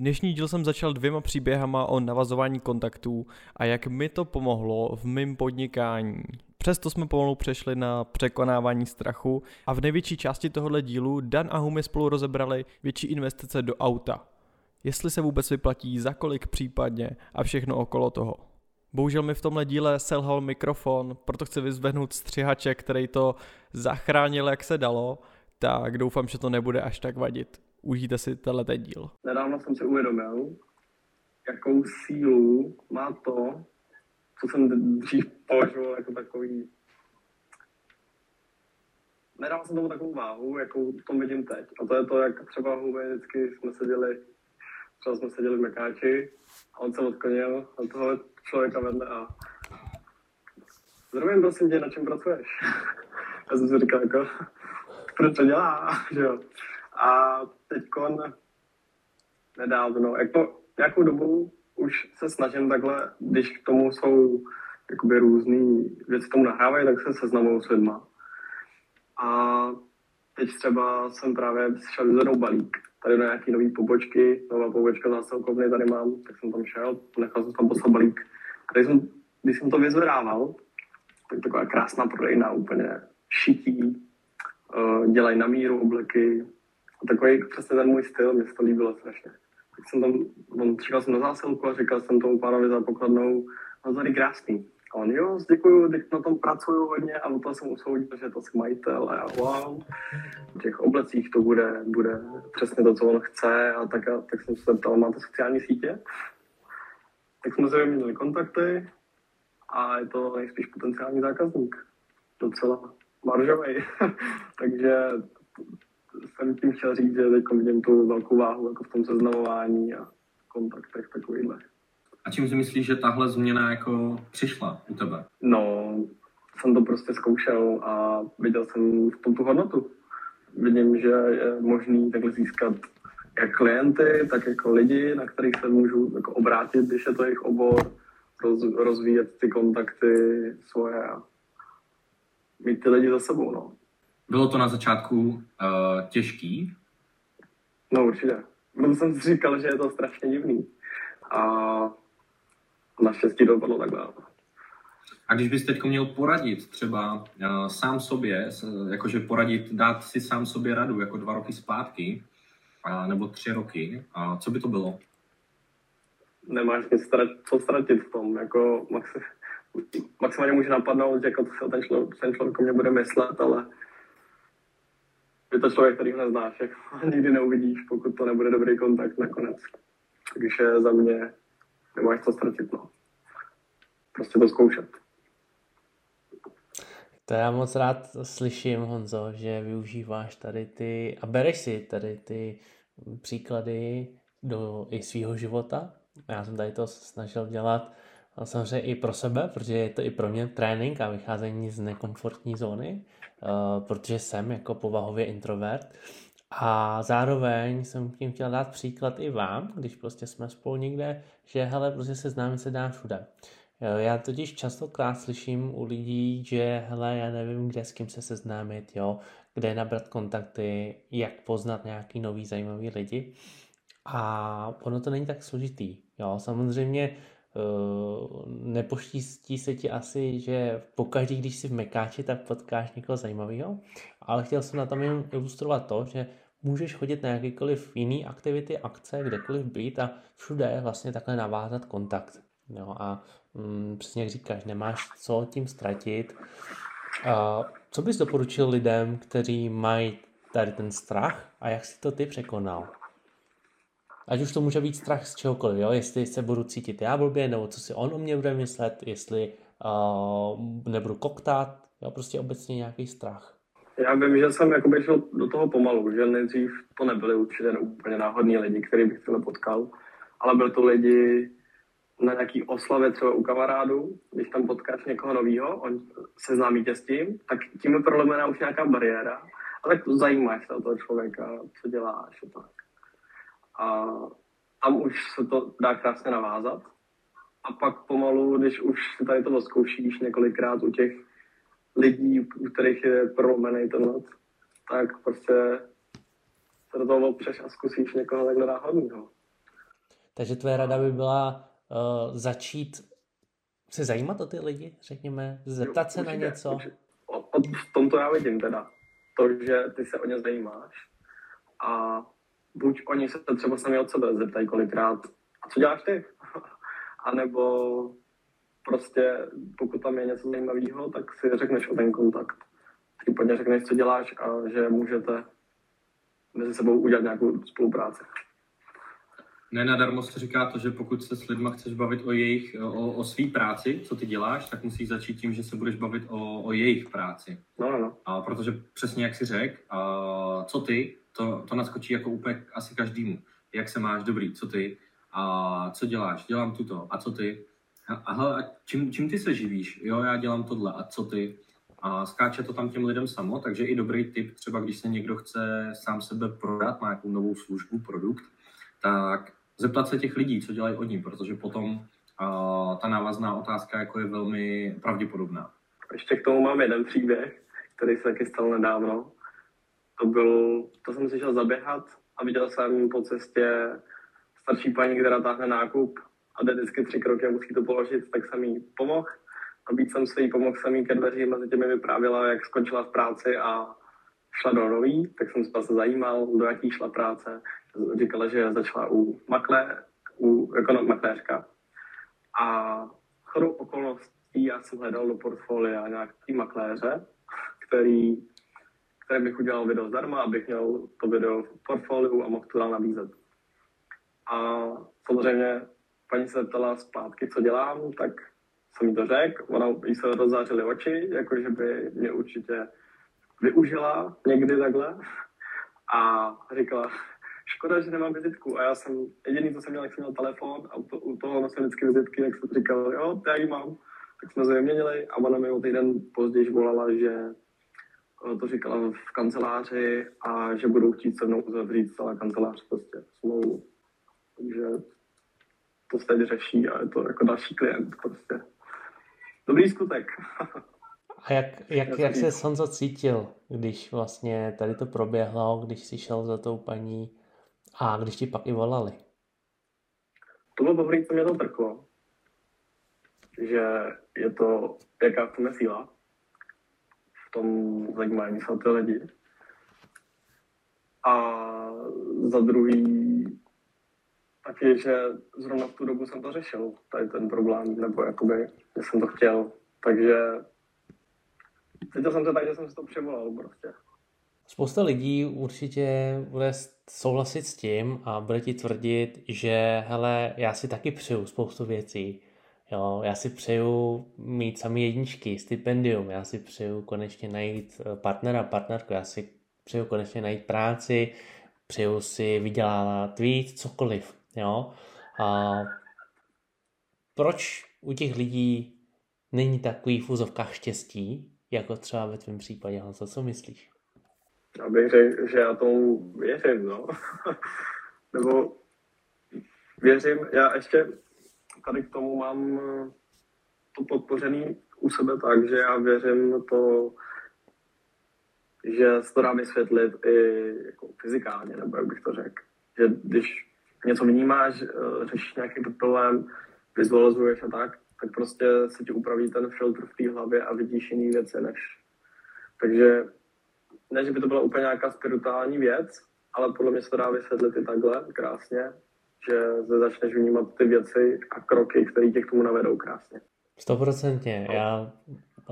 Dnešní díl jsem začal dvěma příběhama o navazování kontaktů a jak mi to pomohlo v mém podnikání. Přesto jsme pomalu přešli na překonávání strachu a v největší části tohohle dílu Dan a Humi spolu rozebrali větší investice do auta. Jestli se vůbec vyplatí, za kolik případně a všechno okolo toho. Bohužel mi v tomhle díle selhal mikrofon, proto chci vyzvehnout střihače, který to zachránil jak se dalo, tak doufám, že to nebude až tak vadit. Užijte si tenhle díl. Nedávno jsem si uvědomil, jakou sílu má to, co jsem dřív považoval jako takový... Nedával jsem tomu takovou váhu, jakou tom vidím teď. A to je to, jak třeba vždycky jsme seděli, třeba jsme seděli v Mekáči a on se odklonil a toho člověka vedle a Zdravím, prosím tě, na čem pracuješ? Já jsem si říkal, jako, proč to dělá, že jo? A teď nedávno, jako nějakou dobu už se snažím takhle, když k tomu jsou jakoby různý věci tomu nahrávají, tak se seznamuju s lidma. A teď třeba jsem právě šel vyzvednout balík. Tady na nějaký nový pobočky, nová pobočka zásilkovny tady mám, tak jsem tam šel, nechal jsem tam poslat balík. A jsem, když jsem to vyzvedával, tak taková krásná prodejna, úplně šití, uh, dělají na míru obleky, a takový přesně ten můj styl, mě se to líbilo strašně. Tak jsem tam, on říkal jsem na zásilku a říkal jsem tomu pánovi za pokladnou, no tady krásný. A on, jo, děkuju, teď na tom pracuju hodně a o toho jsem usoudil, že to asi majitel a já, wow, v těch oblecích to bude, bude přesně to, co on chce a tak, a, tak jsem se ptal, máte sociální sítě? Tak jsme se vyměnili kontakty a je to nejspíš potenciální zákazník. Docela maržový. Takže jsem tím chtěl říct, že teď vidím tu velkou váhu jako v tom seznamování a kontaktech takovýhle. A čím si myslíš, že tahle změna jako přišla u tebe? No, jsem to prostě zkoušel a viděl jsem v tom tu hodnotu. Vidím, že je možný takhle získat jak klienty, tak jako lidi, na kterých se můžu jako obrátit, když je to jejich obor, roz, rozvíjet ty kontakty svoje a mít ty lidi za sebou. No. Bylo to na začátku uh, těžký? No určitě. Protože jsem si říkal, že je to strašně divný. A naštěstí to bylo takhle. A když bys teď měl poradit třeba uh, sám sobě, jakože poradit, dát si sám sobě radu jako dva roky zpátky, uh, nebo tři roky, uh, co by to bylo? Nemáš nic strat, co ztratit v tom, jako maxi, maximálně může napadnout, jako co ten člověk, ten člověk o mě bude myslet, ale je to člověk, který ho neznáš, jak nikdy neuvidíš, pokud to nebude dobrý kontakt nakonec. Takže za mě nemáš co ztratit, no. Prostě to zkoušet. To já moc rád slyším, Honzo, že využíváš tady ty a bereš si tady ty příklady do i svého života. Já jsem tady to snažil dělat samozřejmě i pro sebe, protože je to i pro mě trénink a vycházení z nekomfortní zóny, protože jsem jako povahově introvert. A zároveň jsem tím chtěl dát příklad i vám, když prostě jsme spolu někde, že hele, prostě se známe se dá všude. Eh, já totiž častokrát slyším u lidí, že hele, já nevím, kde s kým se seznámit, jo, kde nabrat kontakty, jak poznat nějaký nový zajímavý lidi. A ono to není tak složitý. Jo, samozřejmě Eh, nepoštítí se ti asi, že pokaždý, když si v Mekáči, tak potkáš někoho zajímavého, ale chtěl jsem na tom jen ilustrovat to, že můžeš chodit na jakýkoliv jiný aktivity, akce, kdekoliv být a všude vlastně takhle navázat kontakt. Jo, a mm, přesně jak říkáš, nemáš co tím ztratit. A co bys doporučil lidem, kteří mají tady ten strach a jak si to ty překonal? Ať už to může být strach z čehokoliv, jo? jestli se budu cítit já blbě, nebo co si on o mě bude myslet, jestli uh, nebudu koktat, jo? prostě obecně nějaký strach. Já vím, že jsem jakoby šel do toho pomalu, že nejdřív to nebyly určitě úplně náhodní lidi, který bych se nepotkal, ale byly to lidi na nějaký oslavě třeba u kamarádu, když tam potkáš někoho nového, on se známí tě s tím, tak tím je prolomená už nějaká bariéra, ale zajímáš se o toho člověka, co děláš a tak a tam už se to dá krásně navázat. A pak pomalu, když už si tady to zkoušíš několikrát u těch lidí, u kterých je prolomený ten let, tak prostě se do toho opřeš a zkusíš někoho takhle náhodného. Takže tvoje rada by byla uh, začít se zajímat o ty lidi, řekněme, zeptat se určitě, na něco. Určitě. O, o, v tom to já vidím teda. To, že ty se o ně zajímáš a buď oni se třeba sami od sebe zeptají kolikrát, a co děláš ty? a nebo prostě pokud tam je něco zajímavého, tak si řekneš o ten kontakt. Případně řekneš, co děláš a že můžete mezi sebou udělat nějakou spolupráci. Ne nadarmo se říká to, že pokud se s lidma chceš bavit o jejich, o, o svý práci, co ty děláš, tak musíš začít tím, že se budeš bavit o, o jejich práci. No, no, no. A protože přesně jak si řekl, co ty, to, to naskočí jako úplně asi každému. Jak se máš, dobrý, co ty, a co děláš, dělám tuto, a co ty, aha, a čím, čím ty se živíš, jo, já dělám tohle, a co ty, a skáče to tam těm lidem samo, takže i dobrý tip, třeba když se někdo chce sám sebe prodat, má nějakou novou službu, produkt, tak zeptat se těch lidí, co dělají oni, protože potom uh, ta návazná otázka jako je velmi pravděpodobná. Ještě k tomu mám jeden příběh, který se taky stal nedávno. To byl, to jsem si šel zaběhat a viděl jsem po cestě starší paní, která táhne nákup a jde vždycky tři kroky a musí to položit, tak jsem jí pomohl. A víc jsem se jí pomohl jsem jí ke dveřím, mezi těmi vyprávěla, jak skončila v práci a šla do nový, tak jsem se zajímal, do jaký šla práce. Říkala, že začala u makle, u ekonom makléřka. A chodou okolností já jsem hledal do portfolia nějaký makléře, který, který bych udělal video zdarma, abych měl to video v portfoliu a mohl to dál nabízet. A samozřejmě paní se ptala zpátky, co dělám, tak jsem jí to řekl. Ona jí se rozzářily oči, jakože by mě určitě využila někdy takhle. A říkala, škoda, že nemám vizitku. A já jsem, jediný, co jsem měl, jak jsem měl telefon a to, u toho nosil vždycky vizitky, jak jsem říkal, jo, já ji mám. Tak jsme se vyměnili a ona mi o týden později volala, že to říkala v kanceláři a že budou chtít se mnou uzavřít celá kancelář prostě smlouvu. Takže to se teď řeší a je to jako další klient prostě. Dobrý skutek. A jak, jak, jak se Honzo cítil, když vlastně tady to proběhlo, když jsi šel za tou paní a když ti pak i volali? To bylo poprvé, co mě to trklo. Že je to, jaká v tom síla. Tom zajímání se ty lidi. A za druhý taky, že zrovna v tu dobu jsem to řešil, tady ten problém, nebo jakoby, že jsem to chtěl. Takže cítil jsem se tak, že jsem si to přivolal prostě. Spousta lidí určitě bude souhlasit s tím a bude ti tvrdit, že hele, já si taky přeju spoustu věcí. Jo, já si přeju mít sami jedničky, stipendium, já si přeju konečně najít eh, partnera, partnerku, já si přeju konečně najít práci, přeju si vydělávat víc, cokoliv. Jo? A proč u těch lidí není takový v úzovkách štěstí, jako třeba ve tvém případě, Hanzo, co myslíš? Já bych řekl, že já tomu věřím, no. Nebo věřím, já ještě tady k tomu mám to podpořený u sebe tak, že já věřím to, že se to dá vysvětlit i jako fyzikálně, nebo jak bych to řekl. Že když něco vnímáš, eh, řešíš nějaký problém, vizualizuješ a tak, tak prostě se ti upraví ten filtr v té hlavě a vidíš jiný věci než. Takže ne, že by to byla úplně nějaká spirituální věc, ale podle mě se to dá vysvětlit i takhle krásně, že se začneš vnímat ty věci a kroky, které tě k tomu navedou krásně. Stoprocentně, já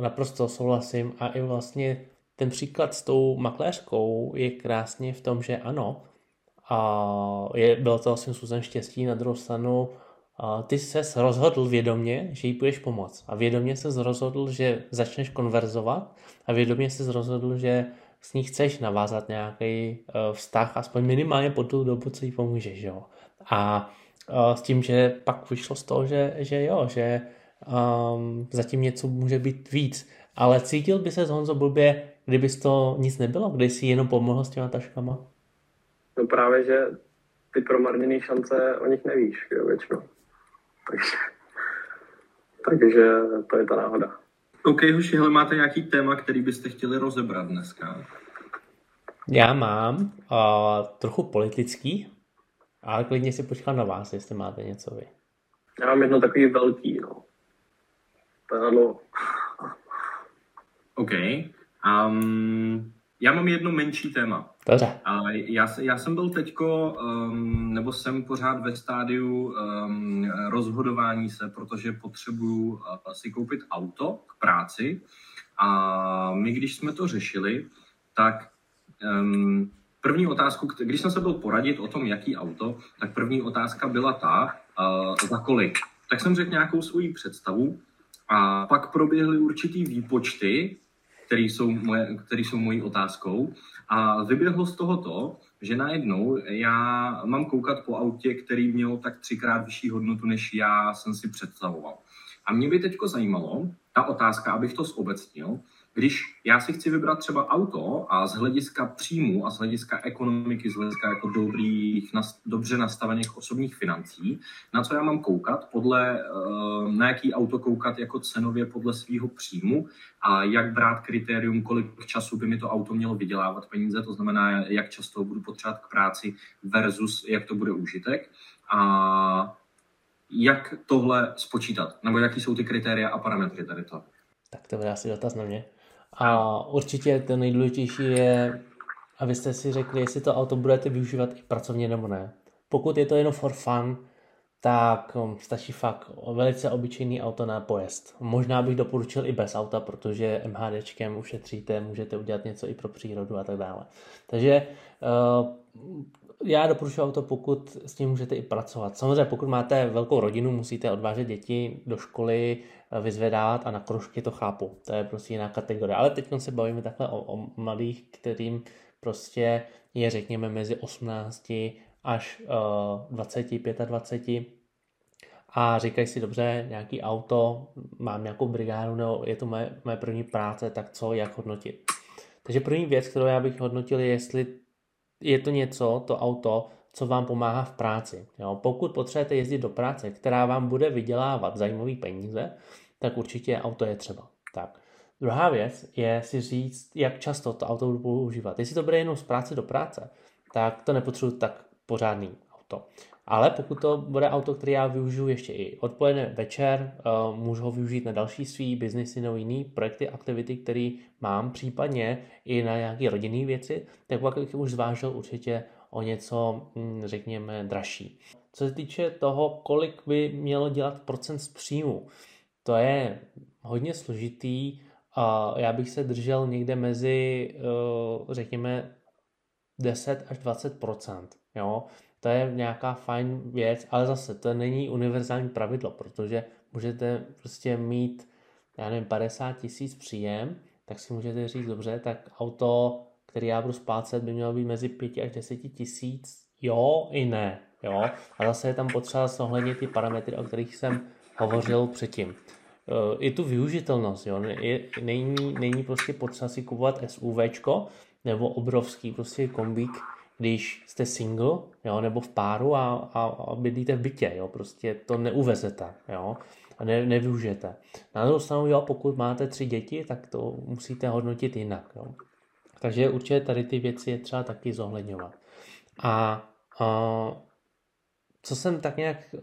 naprosto souhlasím a i vlastně ten příklad s tou makléřkou je krásně v tom, že ano, a je, bylo to svým způsobem štěstí, na druhou stranu a ty se rozhodl vědomě, že jí budeš pomoct a vědomě se rozhodl, že začneš konverzovat a vědomě se rozhodl, že s ní chceš navázat nějaký uh, vztah, aspoň minimálně po tu dobu, co jí pomůžeš, jo. A s tím, že pak vyšlo z toho, že, že jo, že um, zatím něco může být víc. Ale cítil by se z Honzo blbě, kdybys to nic nebylo, když jsi jenom pomohl s těma taškama? No právě, že ty promarněné šance o nich nevíš, jo, většinou. Takže, takže to je ta náhoda. OK, hoši, hele, máte nějaký téma, který byste chtěli rozebrat dneska? Já mám uh, trochu politický Ale klidně si počkám na vás, jestli máte něco vy. Já mám jedno takový velký, no. Dlouho. OK. Um, já mám jedno menší téma. Dobře. Já, já jsem byl teďko, um, nebo jsem pořád ve stádiu um, rozhodování se, protože potřebuju uh, si koupit auto k práci. A my, když jsme to řešili, tak um, první otázku, když jsem se byl poradit o tom, jaký auto, tak první otázka byla ta, uh, za kolik. Tak jsem řekl nějakou svoji představu a pak proběhly určitý výpočty, které jsou, moje, který jsou mojí otázkou. A vyběhlo z toho to, že najednou já mám koukat po autě, který měl tak třikrát vyšší hodnotu, než já jsem si představoval. A mě by teďko zajímalo, ta otázka, abych to zobecnil, když já si chci vybrat třeba auto a z hlediska příjmu a z hlediska ekonomiky, z hlediska jako dobrých, dobře nastavených osobních financí, na co já mám koukat, podle, eh, na jaký auto koukat jako cenově podle svého příjmu a jak brát kritérium, kolik času by mi to auto mělo vydělávat peníze, to znamená, jak často budu potřebovat k práci versus jak to bude užitek. A jak tohle spočítat, nebo jaký jsou ty kritéria a parametry tady to. Tak to bude asi dotaz na mě. A určitě to nejdůležitější je, abyste si řekli, jestli to auto budete využívat i pracovně nebo ne. Pokud je to jenom for fun, tak um, stačí fakt velice obyčejný auto na pojezd. Možná bych doporučil i bez auta, protože MHDčkem ušetříte, můžete udělat něco i pro přírodu a tak dále. Takže uh, já doporučuji auto, pokud s tím můžete i pracovat. Samozřejmě, pokud máte velkou rodinu, musíte odvážet děti do školy, eh, vyzvedávat a na kružky to chápu. To je prostě jiná kategorie. Ale teď se bavíme takhle o, o mladých, kterým prostě je řekněme mezi 18 až uh, 20, 25 a říkají si, dobře, nějaký auto, mám nějakou brigádu, nebo je to moje, moje první práce, tak co, jak hodnotit. Takže první věc, kterou já bych hodnotil, je, jestli je to něco, to auto, co vám pomáhá v práci. Jo? Pokud potřebujete jezdit do práce, která vám bude vydělávat zajímavé peníze, tak určitě auto je třeba. Tak. Druhá věc je si říct, jak často to auto budu používat. Jestli to bude jenom z práce do práce, tak to nepotřebuji tak pořádný auto. Ale pokud to bude auto, které já využiju ještě i odpoledne, večer, uh, můžu ho využít na další svý biznesy nebo jiný projekty, aktivity, které mám, případně i na nějaké rodinné věci, tak pak bych už zvážil určitě o něco, hm, řekněme, dražší. Co se týče toho, kolik by mělo dělat procent z příjmu, to je hodně složitý a já bych se držel někde mezi, uh, řekněme, 10 až 20% jo. To je nějaká fajn věc, ale zase to není univerzální pravidlo, protože můžete prostě mít, já nevím, 50 tisíc příjem, tak si můžete říct, dobře, tak auto, který já budu splácet, by mělo být mezi 5 až 10 tisíc, jo i ne, jo. A zase je tam potřeba zohlednit ty parametry, o kterých jsem hovořil předtím. I tu využitelnost, jo, není, není prostě potřeba si kupovat SUVčko nebo obrovský prostě kombík, když jste single, jo, nebo v páru a, a, a bydlíte v bytě, jo, prostě to neuvezete, jo, a ne, nevyužijete. Na druhou stranu, jo, pokud máte tři děti, tak to musíte hodnotit jinak, jo. Takže určitě tady ty věci je třeba taky zohledňovat. A, a co jsem tak nějak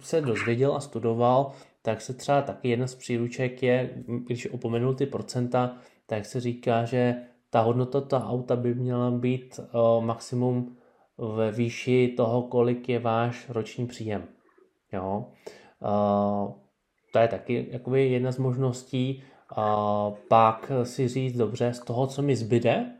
se dozvěděl a studoval, tak se třeba taky jedna z příruček je, když opomenul ty procenta, tak se říká, že ta hodnota ta auta by měla být uh, maximum ve výši toho, kolik je váš roční příjem. Jo? Uh, to je taky jakoby jedna z možností. Uh, pak si říct, dobře, z toho, co mi zbyde,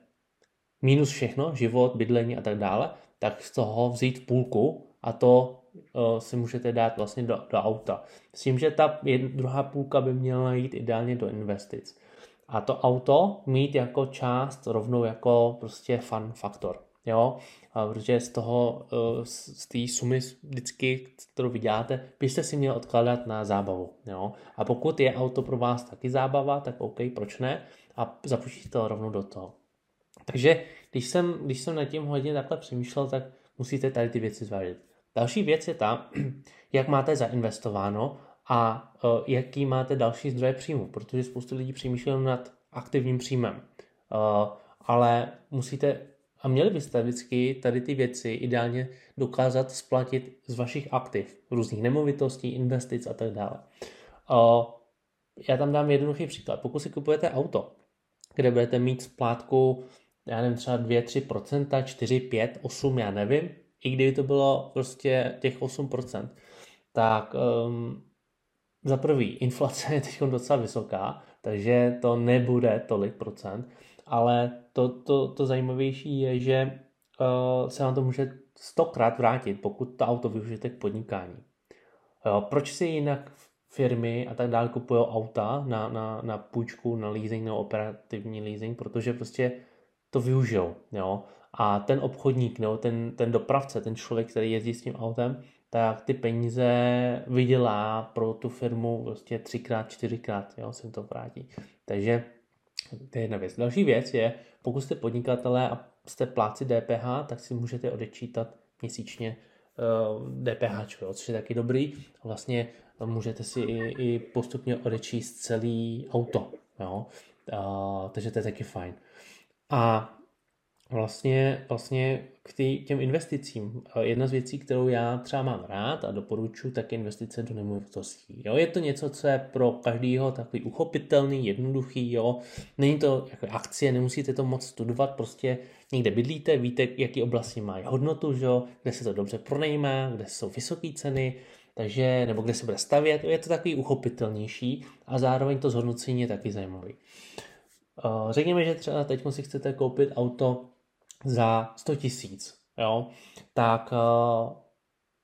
minus všechno, život, bydlení a tak dále, tak z toho vzít půlku a to uh, si můžete dát vlastně do, do auta. S tím, že ta jedna, druhá půlka by měla jít ideálně do investic a to auto mít jako část rovnou jako prostě fun faktor. Jo, a protože z toho, z té sumy vždycky, kterou vyděláte, byste si měl odkládat na zábavu. Jo? A pokud je auto pro vás taky zábava, tak OK, proč ne? A započíte to rovnou do toho. Takže když jsem, když jsem nad tím hodně takhle přemýšlel, tak musíte tady ty věci zvážit. Další věc je ta, jak máte zainvestováno a uh, jaký máte další zdroje příjmu, protože spoustu lidí přemýšlí nad aktivním příjmem. Uh, ale musíte a měli byste vždycky tady ty věci ideálně dokázat splatit z vašich aktiv, různých nemovitostí, investic a tak dále. Já tam dám jednoduchý příklad. Pokud si kupujete auto, kde budete mít splátku, já nevím, třeba 2-3%, 4, 5, 8, já nevím, i kdyby to bylo prostě těch 8%, tak um, za prvý, inflace je teď docela vysoká, takže to nebude tolik procent, ale to, to, to zajímavější je, že uh, se vám to může stokrát vrátit, pokud to auto využijete k podnikání. Uh, proč si jinak firmy a tak dále kupují auta na, na, na půjčku, na leasing nebo operativní leasing, protože prostě to využijou. Jo? A ten obchodník, no, ten, ten dopravce, ten člověk, který jezdí s tím autem, tak ty peníze vydělá pro tu firmu prostě třikrát, čtyřikrát, jo, se to vrátí. Takže to je jedna věc. Další věc je, pokud jste podnikatelé a jste pláci DPH, tak si můžete odečítat měsíčně DPH, jo, což je taky dobrý. Vlastně můžete si i, i postupně odečíst celý auto. Jo? Uh, takže to je taky fajn. A vlastně, vlastně k tý, těm investicím. Jedna z věcí, kterou já třeba mám rád a doporučuji, tak je investice do nemovitostí. Jo, je to něco, co je pro každýho takový uchopitelný, jednoduchý, jo. Není to jako akcie, nemusíte to moc studovat, prostě někde bydlíte, víte, jaký oblasti mají hodnotu, že kde se to dobře pronejmá, kde jsou vysoké ceny, takže, nebo kde se bude stavět, je to takový uchopitelnější a zároveň to zhodnocení je taky zajímavý. Řekněme, že třeba teď si chcete koupit auto za 100 tisíc, jo, tak uh,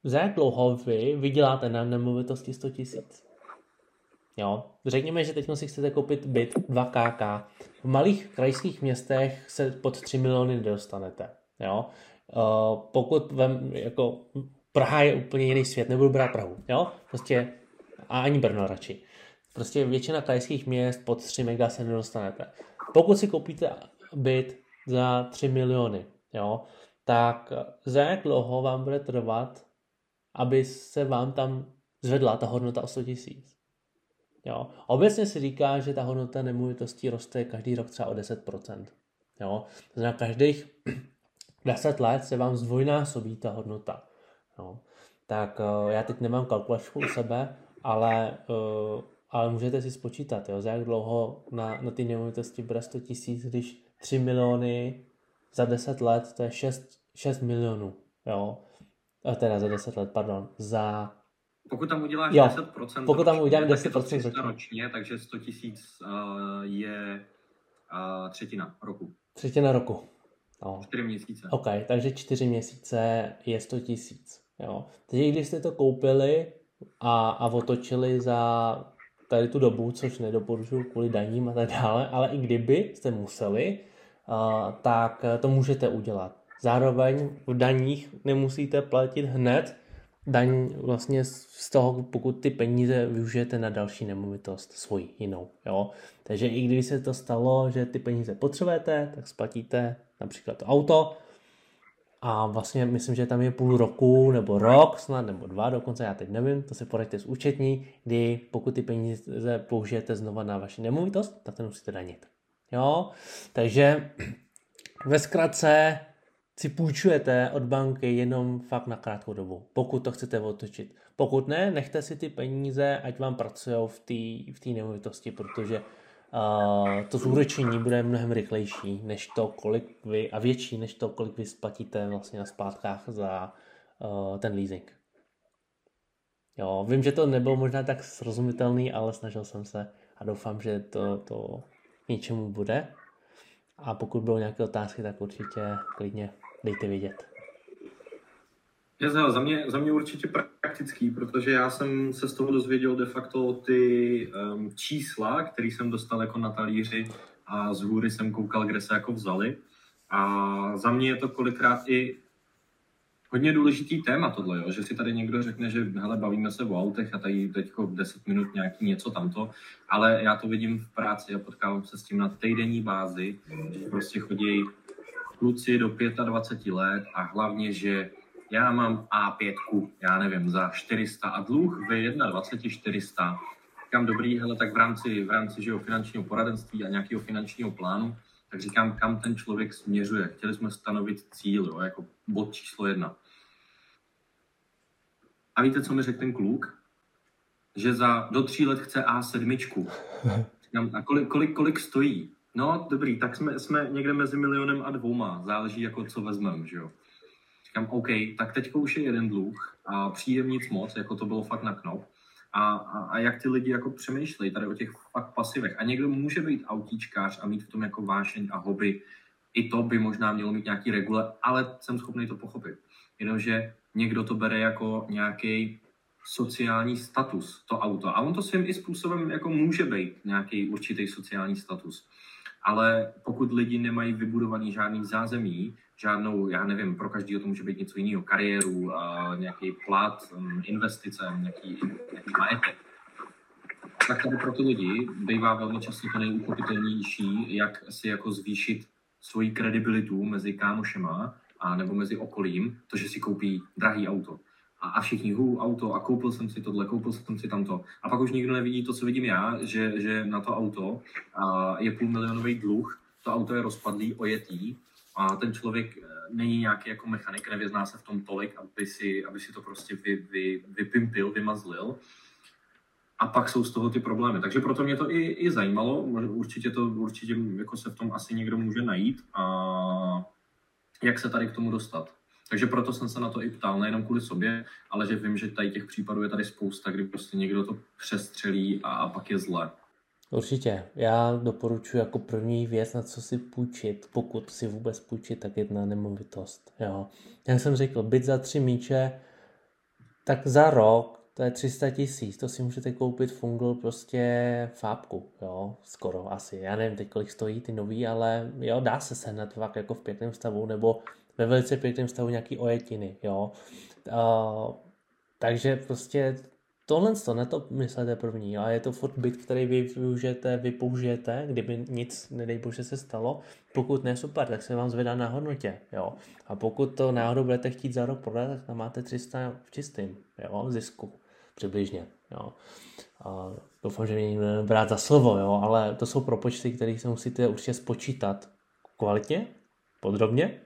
za jak dlouho vy vyděláte na nemovitosti 100 tisíc? Jo, řekněme, že teď si chcete koupit byt 2 KK. V malých krajských městech se pod 3 miliony nedostanete. Jo? Uh, pokud vem, jako Praha je úplně jiný svět, nebudu brát Prahu, jo? Prostě, a ani Brno radši. Prostě většina krajských měst pod 3 mega se nedostanete. Pokud si koupíte byt za 3 miliony, jo, tak za jak dlouho vám bude trvat, aby se vám tam zvedla ta hodnota o 100 tisíc. Jo. Obecně se říká, že ta hodnota nemovitostí roste každý rok třeba o 10%. Jo. To znamená, každých 10 let se vám zdvojnásobí ta hodnota. Jo. Tak uh, já teď nemám kalkulačku u sebe, ale, uh, ale můžete si spočítat, jo, za jak dlouho na, na ty nemovitosti bude 100 tisíc, když 3 miliony za 10 let, to je 6, 6 milionů, jo. A teda za 10 let, pardon, za... Pokud tam uděláš jo, 10%, pokud tam udělám 10% ročně, ročně, takže 100 tisíc uh, je uh, třetina roku. Třetina roku. No. 4 měsíce. OK, takže 4 měsíce je 100 tisíc. Jo. Takže když jste to koupili a, a otočili za tady tu dobu, což nedoporučuji kvůli daním a tak dále, ale i kdyby jste museli, tak to můžete udělat. Zároveň v daních nemusíte platit hned daň vlastně z toho, pokud ty peníze využijete na další nemovitost svoji jinou. Jo? Takže i když se to stalo, že ty peníze potřebujete, tak splatíte například to auto a vlastně myslím, že tam je půl roku nebo rok snad, nebo dva dokonce, já teď nevím, to se poraďte z účetní, kdy pokud ty peníze použijete znova na vaši nemovitost, tak to musíte danit. Jo? Takže ve zkratce si půjčujete od banky jenom fakt na krátkou dobu, pokud to chcete otočit. Pokud ne, nechte si ty peníze, ať vám pracují v té v nemovitosti, protože uh, to zúročení bude mnohem rychlejší, než to, kolik vy, a větší, než to, kolik vy splatíte vlastně na splátkách za uh, ten leasing. Jo, vím, že to nebylo možná tak srozumitelný, ale snažil jsem se a doufám, že to, to něčemu bude. A pokud budou nějaké otázky, tak určitě klidně dejte vědět. Je za mě, za mě určitě praktický, protože já jsem se z toho dozvěděl de facto ty um, čísla, které jsem dostal jako na talíři a z hůry jsem koukal, kde se jako vzali. A za mě je to kolikrát i hodně důležitý téma tohle, jo? že si tady někdo řekne, že hele, bavíme se o autech a tady teď 10 minut nějaký něco tamto, ale já to vidím v práci a potkávám se s tím na týdenní bázi, že prostě chodí kluci do 25 let a hlavně, že já mám A5, já nevím, za 400 a dluh ve 21 400. Říkám, dobrý, hele, tak v rámci, v rámci že finančního poradenství a nějakého finančního plánu tak říkám, kam ten člověk směřuje. Chtěli jsme stanovit cíl, jo, jako bod číslo jedna. A víte, co mi řekl ten kluk? Že za do tří let chce A7. Říkám, a kolik, kolik, kolik stojí? No, dobrý, tak jsme, jsme někde mezi milionem a dvouma. Záleží, jako co vezmeme, že jo. Říkám, OK, tak teď už je jeden dluh a přijde nic moc, jako to bylo fakt na knop. A, a, a jak ty lidi jako přemýšlejí tady o těch fakt pasivech. A někdo může být autíčkář a mít v tom jako vášeň a hobby. I to by možná mělo mít nějaký regule, ale jsem schopný to pochopit. Jenomže někdo to bere jako nějaký sociální status, to auto. A on to svým i způsobem jako může být nějaký určitý sociální status. Ale pokud lidi nemají vybudovaný žádný zázemí, žádnou, já nevím, pro každého to může být něco jiného, kariéru, nějaký plat, um, investice, nějaký, nějaký majetek, tak tady pro ty lidi bývá velmi často to nejuchopitelnější, jak si jako zvýšit svoji kredibilitu mezi kámošema a nebo mezi okolím, to, že si koupí drahý auto. A, a všichni, hu, auto, a koupil jsem si tohle, koupil jsem si tamto. A pak už nikdo nevidí to, co vidím já, že, že na to auto a je půlmilionový dluh, to auto je rozpadlý, ojetý, a ten člověk eh, není nějaký jako mechanik, nevyzná se v tom tolik, aby si, aby si to prostě vy, vy, vypimpil, vymazlil. A pak jsou z toho ty problémy. Takže proto mě to i, i zajímalo. Určitě to určitě jako se v tom asi někdo může najít. A jak se tady k tomu dostat. Takže proto jsem se na to i ptal, nejenom kvůli sobě, ale že vím, že tady těch případů je tady spousta, kdy prostě někdo to přestřelí a, a pak je zle. Určitě. Já doporučuji jako první věc, na co si půjčit, pokud si vůbec půjčit, tak jedna nemovitost. Jo. Jak jsem řekl, byt za tři míče, tak za rok to je 300 tisíc, to si můžete koupit fungl prostě fábku, jo, skoro asi. Já nevím teď, kolik stojí ty nový, ale jo, dá se sehnat fakt jako v pěkném stavu, nebo ve velice pěkném stavu nějaký ojetiny, jo. Uh, takže prostě tohle to, na to myslete první, a je to furt byt, který vy využijete, vy použijete, kdyby nic, nedej bože, se stalo. Pokud ne, super, tak se vám zvedá na hodnotě, jo. A pokud to náhodou budete chtít za rok prodat, tak tam máte 300 v čistým, jo, zisku, přibližně, jo. A doufám, že mě brát za slovo, jo, ale to jsou propočty, které se musíte určitě spočítat kvalitně, podrobně,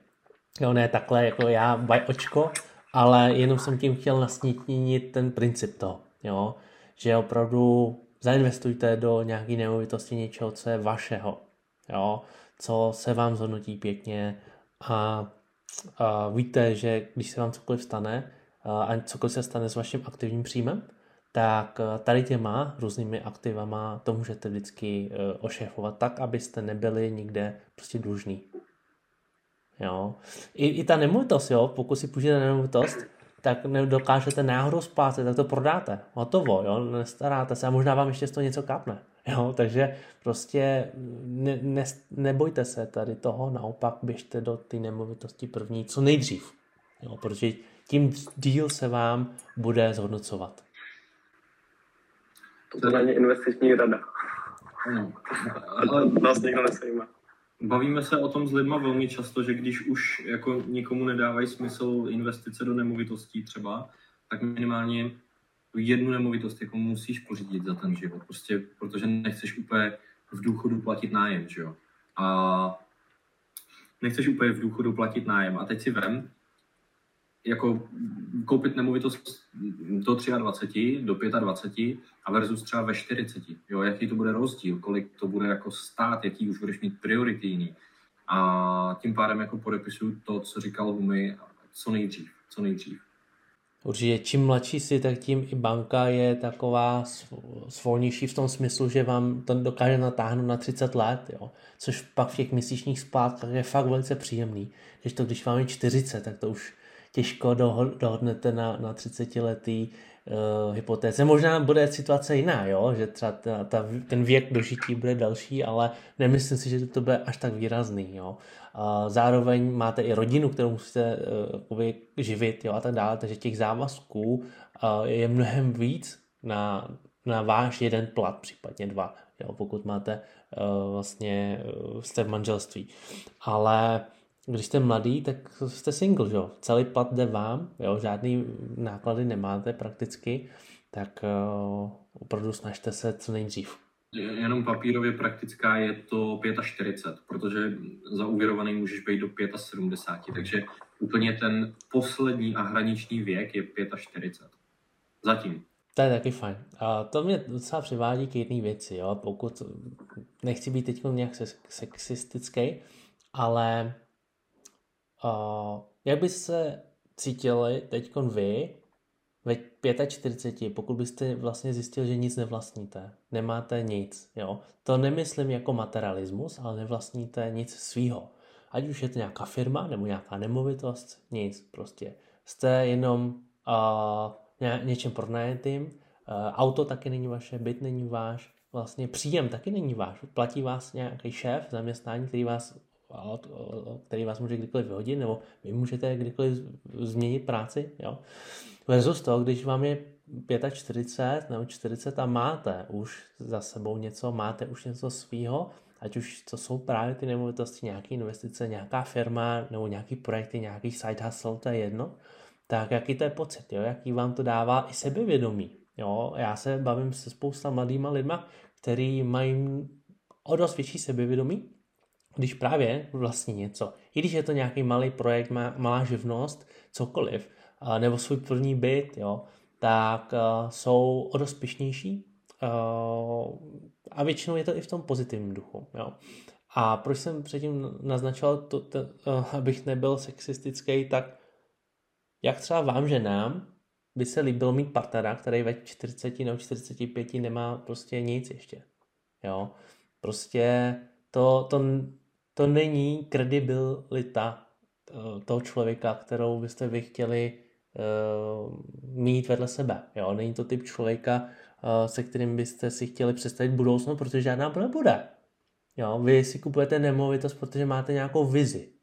jo, ne takhle jako já, baj očko, ale jenom jsem tím chtěl nasnítnit ten princip toho jo? že opravdu zainvestujte do nějaké nemovitosti něčeho, co je vašeho, jo? co se vám zhodnotí pěkně a, a víte, že když se vám cokoliv stane a cokoliv se stane s vaším aktivním příjmem, tak tady těma různými aktivama to můžete vždycky e, ošéfovat tak, abyste nebyli nikde prostě dlužný. Jo. I, I ta nemovitost, jo, pokud si půjdete na nemovitost, tak nedokážete náhodou splácet, tak to prodáte. Hotovo, jo? nestaráte se a možná vám ještě z toho něco kapne. Jo? Takže prostě ne, ne, nebojte se tady toho, naopak běžte do ty nemovitosti první co nejdřív. Jo? Protože tím díl se vám bude zhodnocovat. To je investiční rada. No. Ale nás někdo nesajímá. Bavíme se o tom s lidma velmi často, že když už jako někomu nedávají smysl investice do nemovitostí třeba, tak minimálně jednu nemovitost jako musíš pořídit za ten život, prostě protože nechceš úplně v důchodu platit nájem, že jo. A nechceš úplně v důchodu platit nájem. A teď si vem, jako koupit nemovitost do 23, do 25 a versus třeba ve 40. Jo, jaký to bude rozdíl, kolik to bude jako stát, jaký už budeš mít priority jiný. A tím pádem jako podepisuju to, co říkal Humi, co nejdřív, co nejdřív. Určitě čím mladší si, tak tím i banka je taková svolnější v tom smyslu, že vám to dokáže natáhnout na 30 let, jo. což pak v těch měsíčních splátkách je fakt velice příjemný. Když to, když máme 40, tak to už těžko dohodnete na, na 30 letý uh, hypotéze. Možná bude situace jiná, jo? že třeba ta, ta, ten věk dožití bude další, ale nemyslím si, že to bude až tak výrazný. Jo? Uh, zároveň máte i rodinu, kterou musíte uh, živit jo? a tak dále, takže těch závazků uh, je mnohem víc na, na váš jeden plat, případně dva, jo? pokud máte uh, vlastně uh, jste v manželství. Ale když jste mladý, tak jste single, jo. Celý plat jde vám, jo, žádný náklady nemáte prakticky, tak uh, opravdu snažte se co nejdřív. Jenom papírově praktická je to 45, protože za uvěrovaný můžeš být do 75, takže úplně ten poslední a hraniční věk je 45. Zatím. To je taky fajn. A to mě docela přivádí k jedné věci, jo? pokud nechci být teď nějak sexistický, ale uh, jak by se cítili teď vy ve 45, pokud byste vlastně zjistil, že nic nevlastníte, nemáte nic, jo? To nemyslím jako materialismus, ale nevlastníte nic svýho. Ať už je to nějaká firma nebo nějaká nemovitost, nic prostě. Jste jenom uh, ně, něčem pronajetým, uh, auto taky není vaše, byt není váš, vlastně příjem taky není váš. Platí vás nějaký šéf, zaměstnání, který vás který vás může kdykoliv vyhodit, nebo vy můžete kdykoliv změnit práci, jo. Versus to, když vám je 45 nebo 40 a máte už za sebou něco, máte už něco svýho, ať už to jsou právě ty nemovitosti, nějaké investice, nějaká firma nebo nějaký projekty, nějaký side hustle, to je jedno, tak jaký to je pocit, jo? jaký vám to dává i sebevědomí. Jo? Já se bavím se spousta mladýma lidma, který mají o dost větší sebevědomí, když právě vlastní něco. I když je to nějaký malý projekt, malá živnost, cokoliv, nebo svůj první byt, jo, tak jsou o a většinou je to i v tom pozitivním duchu. Jo. A proč jsem předtím naznačoval, to, to, abych nebyl sexistický, tak jak třeba vám, že nám by se líbilo mít partnera, který ve 40 nebo 45 nemá prostě nic ještě. Jo. Prostě to, to, to není kredibilita toho člověka, kterou byste vy chtěli uh, mít vedle sebe. Jo? Není to typ člověka, uh, se kterým byste si chtěli představit budoucnost, protože žádná nebude. Jo? Vy si kupujete nemovitost, protože máte nějakou vizi.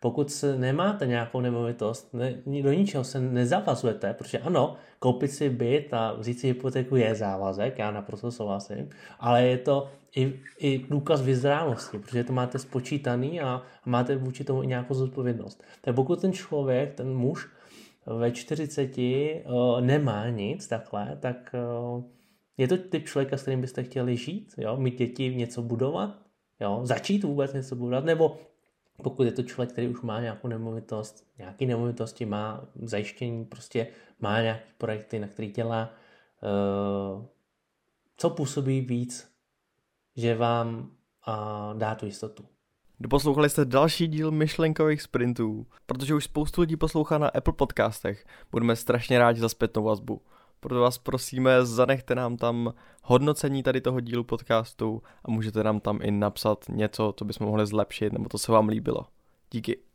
Pokud se nemáte nějakou nemovitost, ne, do ničeho se nezavazujete, protože ano, koupit si byt a vzít si hypotéku je závazek, já naprosto souhlasím, ale je to i, i důkaz vyzrálosti, protože to máte spočítaný a, máte vůči tomu i nějakou zodpovědnost. Tak pokud ten člověk, ten muž, ve 40 uh, nemá nic takhle, tak uh, je to typ člověka, s kterým byste chtěli žít, jo? mít děti, něco budovat, jo? začít vůbec něco budovat, nebo pokud je to člověk, který už má nějakou nemovitost, nějaký nemovitosti, má zajištění, prostě má nějaké projekty, na který dělá, uh, co působí víc, že vám dá tu jistotu. Doposlouchali jste další díl myšlenkových sprintů, protože už spoustu lidí poslouchá na Apple podcastech. Budeme strašně rádi za zpětnou vazbu. Proto vás prosíme, zanechte nám tam hodnocení tady toho dílu podcastu a můžete nám tam i napsat něco, co bychom mohli zlepšit, nebo to se vám líbilo. Díky.